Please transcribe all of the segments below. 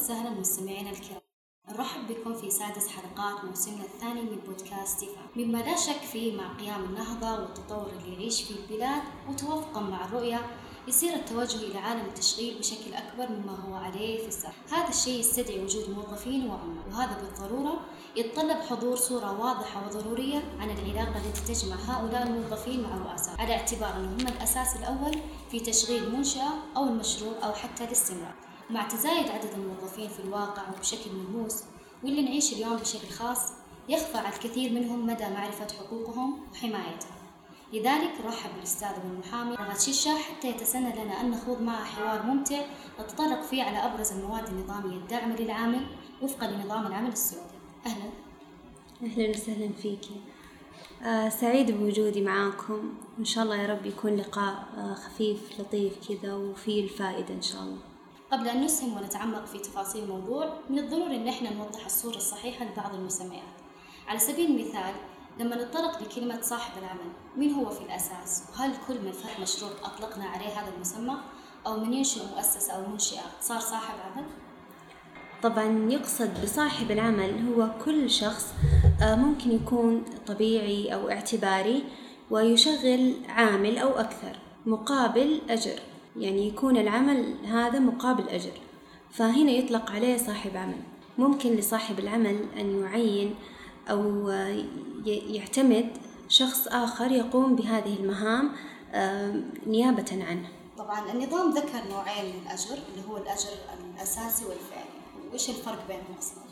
وسهلا مستمعينا الكرام. نرحب بكم في سادس حلقات موسمنا الثاني من بودكاست دفاع. مما لا شك فيه مع قيام النهضة والتطور اللي يعيش فيه البلاد وتوافقا مع الرؤية يصير التوجه إلى عالم التشغيل بشكل أكبر مما هو عليه في السابق هذا الشيء يستدعي وجود موظفين وعمال وهذا بالضرورة يتطلب حضور صورة واضحة وضرورية عن العلاقة التي تجمع هؤلاء الموظفين مع رؤساء على اعتبار أنهم هم الأساس الأول في تشغيل منشأة أو المشروع أو حتى الاستمرار. مع تزايد عدد الموظفين في الواقع وبشكل ملموس واللي نعيش اليوم بشكل خاص يخفى على الكثير منهم مدى معرفة حقوقهم وحمايتها لذلك رحب الأستاذ والمحامي رغد ششة حتى يتسنى لنا أن نخوض معه حوار ممتع نتطرق فيه على أبرز المواد النظامية الداعمة للعامل وفقا لنظام العمل السعودي. أهلا. أهلا وسهلا فيكي آه سعيدة بوجودي معاكم. إن شاء الله يا رب يكون لقاء آه خفيف لطيف كذا وفيه الفائدة إن شاء الله. قبل أن نسهم ونتعمق في تفاصيل الموضوع من الضروري أن إحنا نوضح الصورة الصحيحة لبعض المسميات. على سبيل المثال لما نتطرق لكلمة صاحب العمل مين هو في الأساس؟ وهل كل من فتح مشروع أطلقنا عليه هذا المسمى؟ أو من ينشئ مؤسسة أو منشئة صار صاحب عمل؟ طبعا يقصد بصاحب العمل هو كل شخص آه، ممكن يكون طبيعي أو اعتباري ويشغل عامل أو أكثر مقابل أجر. يعني يكون العمل هذا مقابل أجر. فهنا يطلق عليه صاحب عمل. ممكن لصاحب العمل أن يعين أو يعتمد شخص آخر يقوم بهذه المهام نيابة عنه. طبعا النظام ذكر نوعين من الأجر اللي هو الأجر الأساسي والفعلي. وإيش الفرق بينهم أصلا؟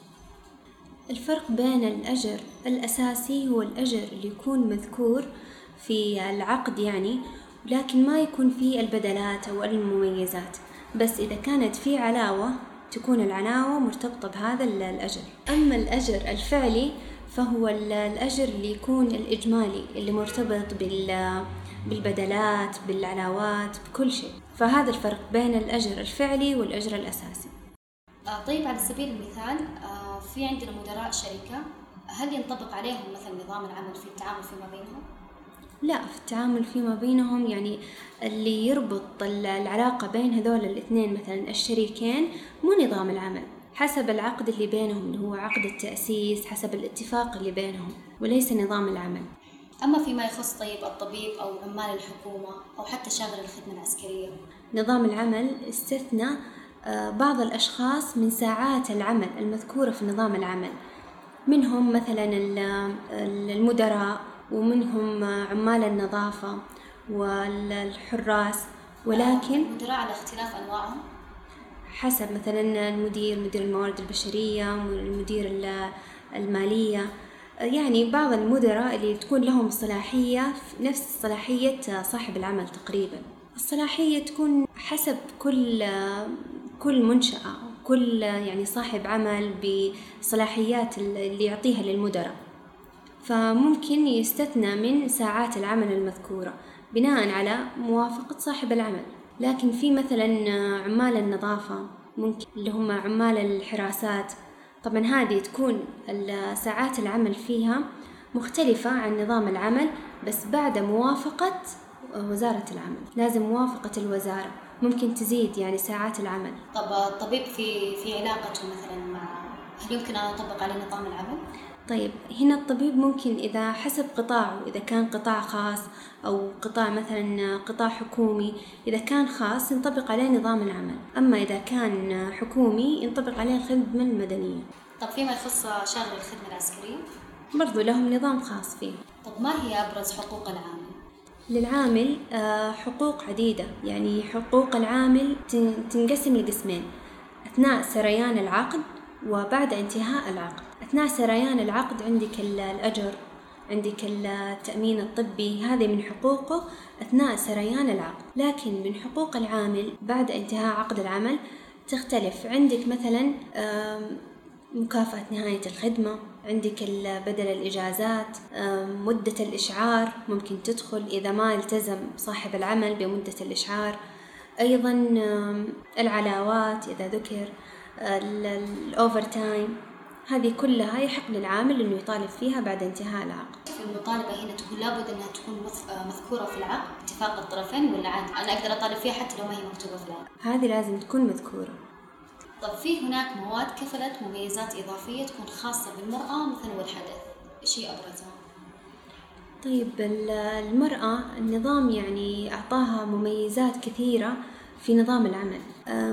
الفرق بين الأجر الأساسي هو الأجر اللي يكون مذكور في العقد يعني لكن ما يكون فيه البدلات أو المميزات. بس إذا كانت في علاوة تكون العلاوة مرتبطة بهذا الأجر. أما الأجر الفعلي فهو الأجر اللي يكون الإجمالي اللي مرتبط بالبدلات بالعلاوات بكل شيء. فهذا الفرق بين الأجر الفعلي والأجر الأساسي. آه، طيب على سبيل المثال آه، في عندنا مدراء شركة. هل ينطبق عليهم مثلا نظام العمل في التعامل فيما بينهم؟ لا في التعامل فيما بينهم يعني اللي يربط العلاقة بين هذول الاثنين مثلا الشريكين مو نظام العمل. حسب العقد اللي بينهم اللي هو عقد التأسيس حسب الاتفاق اللي بينهم وليس نظام العمل. أما فيما يخص طيب الطبيب أو عمال الحكومة أو حتى شاغل الخدمة العسكرية؟ نظام العمل استثنى آه، بعض الأشخاص من ساعات العمل المذكورة في نظام العمل. منهم مثلا المدراء ومنهم عمال النظافة والحراس ولكن مدراء على اختلاف أنواعهم؟ حسب مثلا المدير مدير الموارد البشرية المدير المالية. يعني بعض المدراء اللي تكون لهم صلاحية نفس صلاحية صاحب العمل تقريبا. الصلاحية تكون حسب كل كل منشأة كل يعني صاحب عمل بصلاحيات اللي يعطيها للمدراء. فممكن يستثنى من ساعات العمل المذكورة بناء على موافقة صاحب العمل. لكن في مثلا عمال النظافة ممكن اللي هم عمال الحراسات. طبعا هذه تكون ساعات العمل فيها مختلفة عن نظام العمل بس بعد موافقة وزارة العمل. لازم موافقة الوزارة. ممكن تزيد يعني ساعات العمل. طب الطبيب في في علاقته مثلا مع هل يمكن أن أطبق عليه نظام العمل؟ طيب هنا الطبيب ممكن إذا حسب قطاعه إذا كان قطاع خاص أو قطاع مثلا قطاع حكومي إذا كان خاص ينطبق عليه نظام العمل أما إذا كان حكومي ينطبق عليه الخدمة المدنية طب فيما يخص شغل الخدمة العسكرية برضو لهم نظام خاص فيه طب ما هي أبرز حقوق العامل؟ للعامل آه، حقوق عديدة يعني حقوق العامل تنقسم لقسمين أثناء سريان العقد وبعد انتهاء العقد. أثناء سريان العقد عندك الأجر عندك التأمين الطبي هذه من حقوقه أثناء سريان العقد. لكن من حقوق العامل بعد انتهاء عقد العمل تختلف. عندك مثلا مكافأة نهاية الخدمة عندك بدل الإجازات مدة الإشعار ممكن تدخل إذا ما التزم صاحب العمل بمدة الإشعار. أيضا العلاوات إذا ذكر. الأوفر تايم هذه كلها يحق للعامل إنه يطالب فيها بعد انتهاء العقد. المطالبة هنا تكون لابد إنها تكون مذكورة في العقد اتفاق الطرفين ولا عادي أنا أقدر أطالب فيها حتى لو ما هي مكتوبة في العقد؟ هذه لازم تكون مذكورة. طب في هناك مواد كفلت مميزات إضافية تكون خاصة بالمرأة مثلا والحدث إيش هي أبرزها؟ طيب المرأة النظام يعني أعطاها مميزات كثيرة في نظام العمل.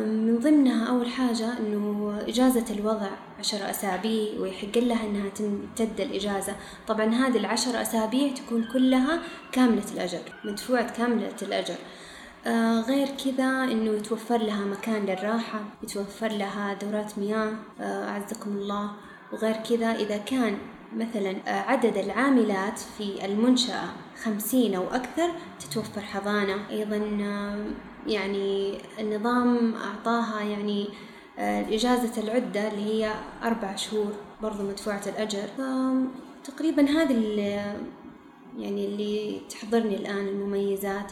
من ضمنها أول حاجة أنه إجازة الوضع عشر أسابيع ويحق لها أنها تمتد الإجازة. طبعا هذه العشر أسابيع تكون كلها كاملة الأجر مدفوعة كاملة الأجر. آه غير كذا إنه يتوفر لها مكان للراحة يتوفر لها دورات مياه آه أعزكم الله. وغير كذا إذا كان مثلا آه عدد العاملات في المنشأة خمسين أو أكثر تتوفر حضانة. أيضا يعني النظام أعطاها يعني آه، إجازة العدة اللي هي أربع شهور برضو مدفوعة الأجر. تقريبا هذه اللي يعني اللي تحضرني الآن المميزات.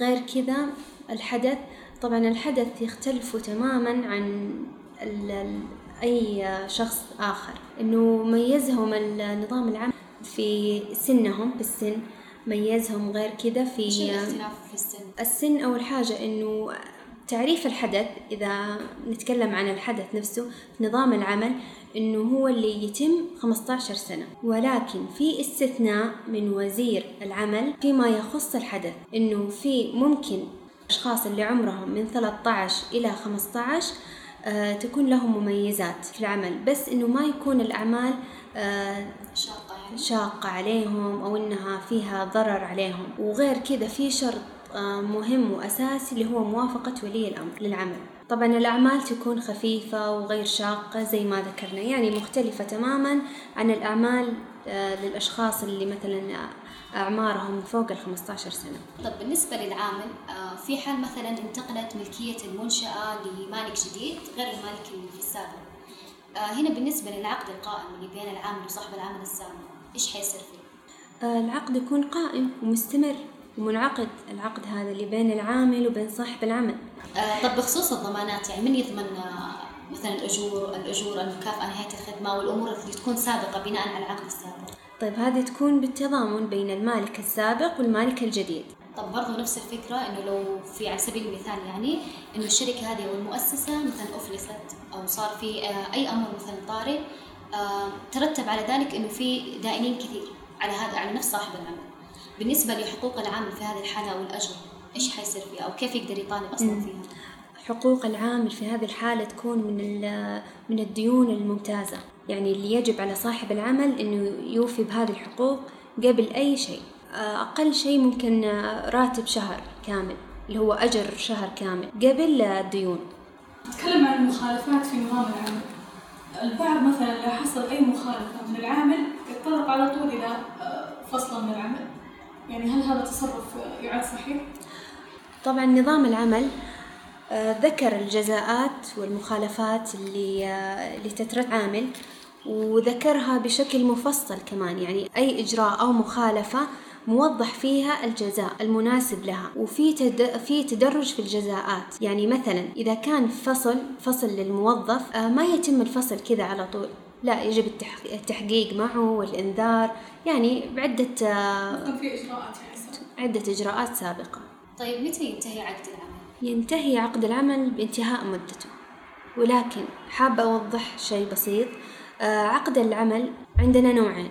غير كذا الحدث طبعا الحدث يختلف تماما عن أي شخص آخر. إنه ميزهم النظام العام في سنهم في السن ميزهم غير كذا في في السن؟ السن أول حاجة إنه تعريف الحدث إذا نتكلم عن الحدث نفسه في نظام العمل إنه هو اللي يتم 15 سنة ولكن في استثناء من وزير العمل فيما يخص الحدث إنه في ممكن أشخاص اللي عمرهم من 13 إلى 15 آه تكون لهم مميزات في العمل بس إنه ما يكون الأعمال آه شاقة. شاقة عليهم أو إنها فيها ضرر عليهم وغير كذا في شرط آه مهم وأساسي اللي هو موافقة ولي الأمر للعمل طبعا الأعمال تكون خفيفة وغير شاقة زي ما ذكرنا يعني مختلفة تماما عن الأعمال آه للأشخاص اللي مثلا أعمارهم فوق ال 15 سنة. طب بالنسبة للعامل آه، في حال مثلا انتقلت ملكية المنشأة لمالك جديد غير المالك في السابق. آه، هنا بالنسبة للعقد القائم اللي بين العامل وصاحب العمل السابق إيش حيصير فيه؟ آه، العقد يكون قائم ومستمر ومنعقد العقد هذا اللي بين العامل وبين صاحب العمل. طب بخصوص الضمانات يعني من يضمن مثلا الأجور الأجور المكافأة نهاية الخدمة والأمور اللي تكون سابقة بناء على العقد السابق؟ طيب هذه تكون بالتضامن بين المالك السابق والمالك الجديد طب برضو نفس الفكرة إنه لو في على سبيل المثال يعني إنه الشركة هذه أو المؤسسة مثلا أفلست أو صار في آه، أي أمر مثلا طارئ آه، ترتب على ذلك إنه في دائنين كثير على هذا على نفس صاحب العمل. بالنسبة لحقوق العامل في هذه الحالة والأجر إيش حيصير فيها؟ أو كيف يقدر يطالب أصلا فيها؟ حقوق العامل في هذه الحالة تكون من من الديون الممتازة. يعني اللي يجب على صاحب العمل إنه يوفي بهذه الحقوق قبل أي شيء. أقل شيء ممكن راتب شهر كامل اللي هو أجر شهر كامل قبل الديون. نتكلم عن المخالفات في نظام العمل. البعض مثلا لو حصل أي مخالفة من العامل يتطرق على طول إلى فصله من العمل يعني هل هذا تصرف يعد صحيح؟ طبعا نظام العمل آه، ذكر الجزاءات والمخالفات اللي آه، اللي تترتب عامل وذكرها بشكل مفصل كمان يعني أي إجراء أو مخالفة موضح فيها الجزاء المناسب لها وفي تد... في تدرج في الجزاءات. يعني مثلا إذا كان فصل فصل للموظف آه، ما يتم الفصل كذا على طول. لا يجب التحقيق معه والإنذار. يعني بعدة في إجراءات يعني عدة إجراءات سابقة. طيب متى ينتهي عقد العمل؟ ينتهي عقد العمل بانتهاء مدته. ولكن حابة أوضح شيء بسيط. آه، عقد العمل عندنا نوعين.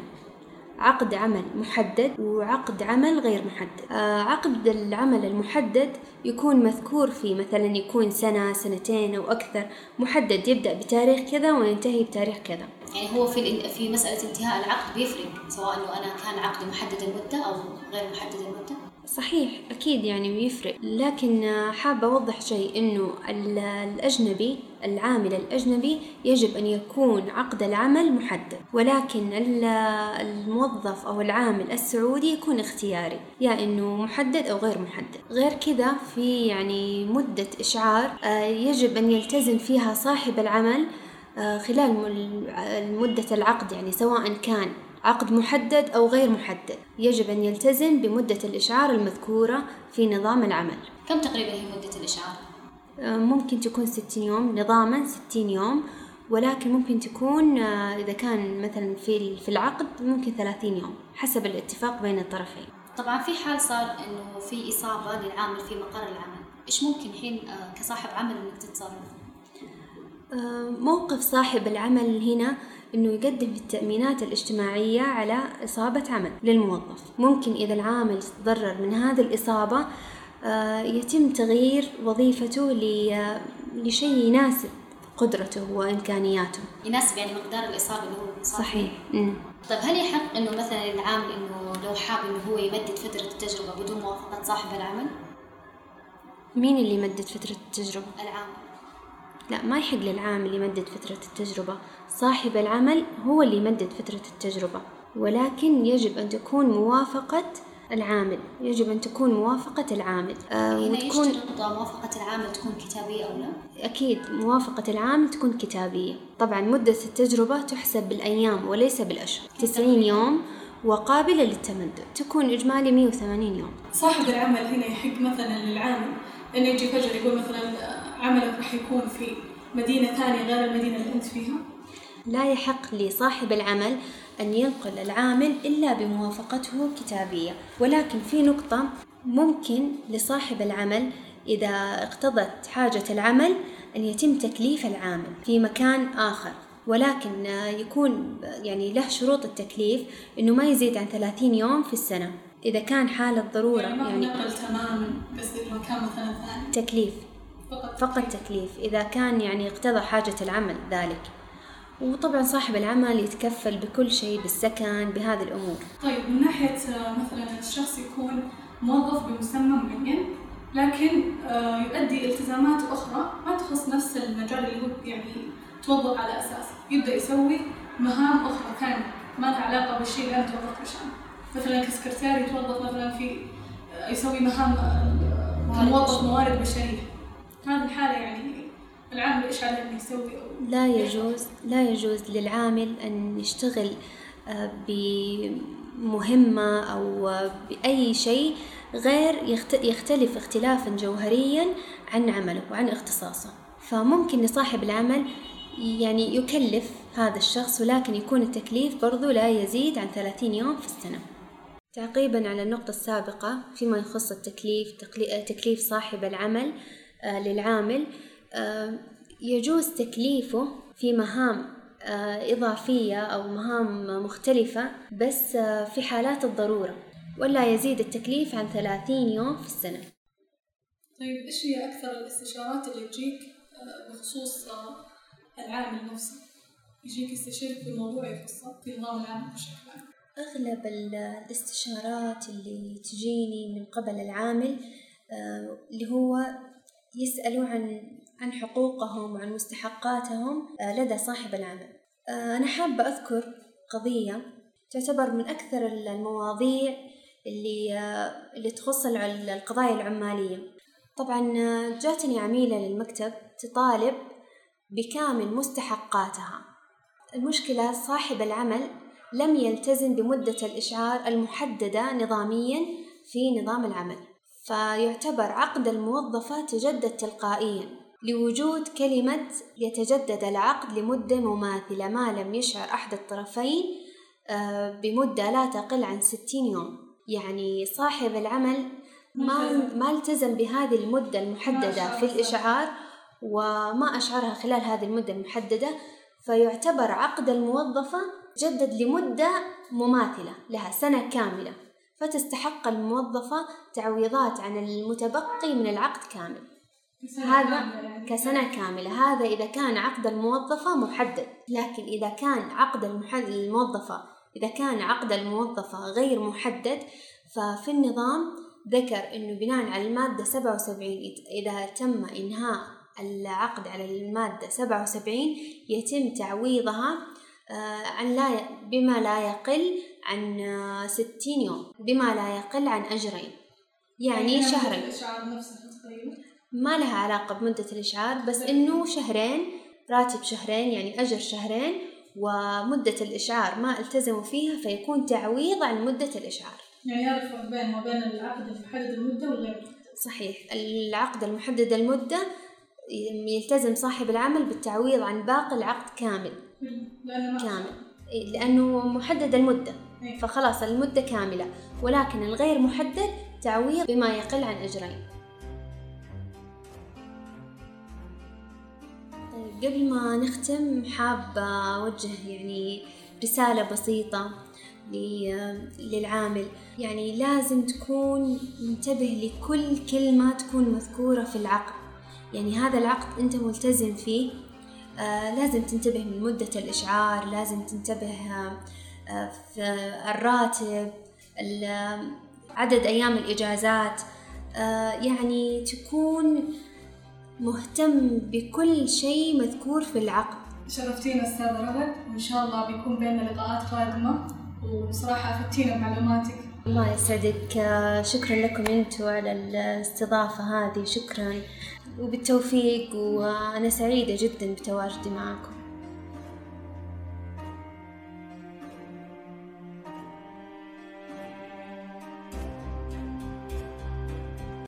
عقد عمل محدد وعقد عمل غير محدد. آه، عقد العمل المحدد يكون مذكور فيه مثلا يكون سنة سنتين أو أكثر. محدد يبدأ بتاريخ كذا وينتهي بتاريخ كذا. يعني هو في في مسألة انتهاء العقد بيفرق سواء إنه أنا كان عقد محدد المدة أو غير محدد المدة؟ صحيح أكيد يعني بيفرق لكن حابة أوضح شيء إنه الأجنبي العامل الأجنبي يجب أن يكون عقد العمل محدد. ولكن الموظف أو العامل السعودي يكون اختياري. يا يعني إنه محدد أو غير محدد. غير كذا في يعني مدة إشعار آه، يجب أن يلتزم فيها صاحب العمل آه، خلال مدة العقد يعني سواء كان عقد محدد أو غير محدد. يجب أن يلتزم بمدة الإشعار المذكورة في نظام العمل. كم تقريبا هي مدة الإشعار؟ آه، ممكن تكون ستين يوم. نظاما ستين يوم. ولكن ممكن تكون آه، إذا كان مثلا في في العقد ممكن ثلاثين يوم حسب الاتفاق بين الطرفين. طبعا في حال صار إنه في إصابة للعامل في مقر العمل إيش ممكن الحين آه، كصاحب عمل إنك تتصرف؟ موقف صاحب العمل هنا أنه يقدم التأمينات الاجتماعية على إصابة عمل للموظف. ممكن إذا العامل تضرر من هذه الإصابة آه، يتم تغيير وظيفته لشيء يناسب قدرته وإمكانياته. يناسب يعني مقدار الإصابة اللي هو صحيح. طيب هل يحق إنه مثلا العامل إنه لو حاب إنه هو يمدد فترة التجربة بدون موافقة صاحب العمل؟ مين اللي يمدد فترة التجربة؟ العامل. لا ما يحق للعامل يمدد فترة التجربة. صاحب العمل هو اللي يمدد فترة التجربة. ولكن يجب أن تكون موافقة العامل. يجب أن تكون موافقة العامل. آه وتكون موافقة العامل تكون كتابية أو لا؟ أكيد موافقة العامل تكون كتابية. طبعا مدة التجربة تحسب بالأيام وليس بالأشهر. 90 يوم وقابلة للتمدد. تكون إجمالي 180 يوم. صاحب العمل هنا يحق مثلا للعامل إنه يجي فجأة يقول مثلا عملك راح يكون في مدينة ثانية غير المدينة اللي أنت فيها؟ لا يحق لصاحب العمل أن ينقل العامل إلا بموافقته كتابية. ولكن في نقطة ممكن لصاحب العمل إذا اقتضت حاجة العمل أن يتم تكليف العامل في مكان آخر. ولكن يكون يعني له شروط التكليف أنه ما يزيد عن ثلاثين يوم في السنة. إذا كان حالة ضرورة يعني, يعني نقل تماما قصدي المكان مثلا ثاني؟ تكليف. فقط, تكليف. إذا كان يعني اقتضى حاجة العمل ذلك. وطبعا صاحب العمل يتكفل بكل شيء بالسكن بهذه الأمور. طيب من ناحية آه، مثلا الشخص يكون موظف بمسمى معين لكن آه، يؤدي التزامات أخرى ما تخص نفس المجال اللي هو يعني توظف على أساسه يبدأ يسوي مهام أخرى ثانية ما لها علاقة بالشيء اللي أنت توظفت عشانه مثلا كسكرتير يتوظف مثلا في آه، يسوي مهام موظف موارد بشرية. هذه الحالة يعني العامل إيش عليه إنه يسوي لا يجوز لا يجوز للعامل أن يشتغل آه، بمهمة أو بأي شيء غير يختلف اختلافا جوهريا عن عمله وعن اختصاصه. فممكن لصاحب العمل يعني يكلف هذا الشخص ولكن يكون التكليف برضو لا يزيد عن ثلاثين يوم في السنة. تعقيبا على النقطة السابقة فيما يخص التكليف تكليف صاحب العمل للعامل. آه، يجوز تكليفه في مهام آه، إضافية أو مهام مختلفة بس آه، في حالات الضرورة ولا يزيد التكليف عن ثلاثين يوم في السنة. طيب إيش هي أكثر الاستشارات اللي تجيك بخصوص العامل نفسه؟ يجيك يستشيرك في موضوع يخص في نظام العمل بشكل عام. أغلب الاستشارات اللي تجيني من قبل العامل اللي هو يسألوا عن عن حقوقهم وعن مستحقاتهم آه، لدى صاحب العمل. آه، أنا حابة أذكر قضية تعتبر من أكثر المواضيع اللي آه، اللي تخص القضايا العمالية. طبعا جاتني عميلة للمكتب تطالب بكامل مستحقاتها. المشكلة صاحب العمل لم يلتزم بمدة الإشعار المحددة نظاميا في نظام العمل. فيعتبر عقد الموظفة تجدد تلقائيا لوجود كلمة يتجدد العقد لمدة مماثلة ما لم يشعر أحد الطرفين آه، بمدة لا تقل عن ستين يوم. يعني صاحب العمل ما ما التزم بهذه المدة المحددة في الإشعار وما أشعرها خلال هذه المدة المحددة فيعتبر عقد الموظفة جدد لمدة مماثلة لها سنة كاملة. فتستحق الموظفة تعويضات عن المتبقي من العقد كامل. هذا يعني. كسنة كاملة. هذا إذا كان عقد الموظفة محدد. لكن إذا كان عقد الموظفة إذا كان عقد الموظفة غير محدد ففي النظام ذكر أنه بناء على المادة سبعة وسبعين إذا تم إنهاء العقد على المادة سبعة وسبعين يتم تعويضها آه، عن لا بما لا يقل عن آه، ستين يوم بما لا يقل عن أجرين. يعني, يعني شهرين. ما لها علاقة بمدة الإشعار بس إنه شهرين راتب شهرين يعني أجر شهرين ومدة الإشعار ما التزموا فيها فيكون تعويض عن مدة الإشعار. يعني هذا الفرق بين ما بين العقد المحدد المدة والغير صحيح. العقد المحدد المدة يلتزم صاحب العمل بالتعويض عن باقي العقد كامل. لأنه كامل. لأنه محدد المدة. إيه. فخلاص المدة كاملة. ولكن الغير محدد تعويض بما يقل عن أجرين. قبل ما نختم حابة أوجه يعني رسالة بسيطة للعامل. يعني لازم تكون منتبه لكل كلمة تكون مذكورة في العقد. يعني هذا العقد أنت ملتزم فيه. آه لازم تنتبه من مدة الإشعار لازم تنتبه في الراتب عدد أيام الإجازات آه يعني تكون مهتم بكل شيء مذكور في العقد. شرفتينا أستاذة رغد وإن شاء الله بيكون بيننا لقاءات قادمة. وصراحة أفدتينا بمعلوماتك. الله يسعدك. آه، شكرا لكم أنتم على الاستضافة هذه شكرا. وبالتوفيق وأنا سعيدة جدا بتواجدي معكم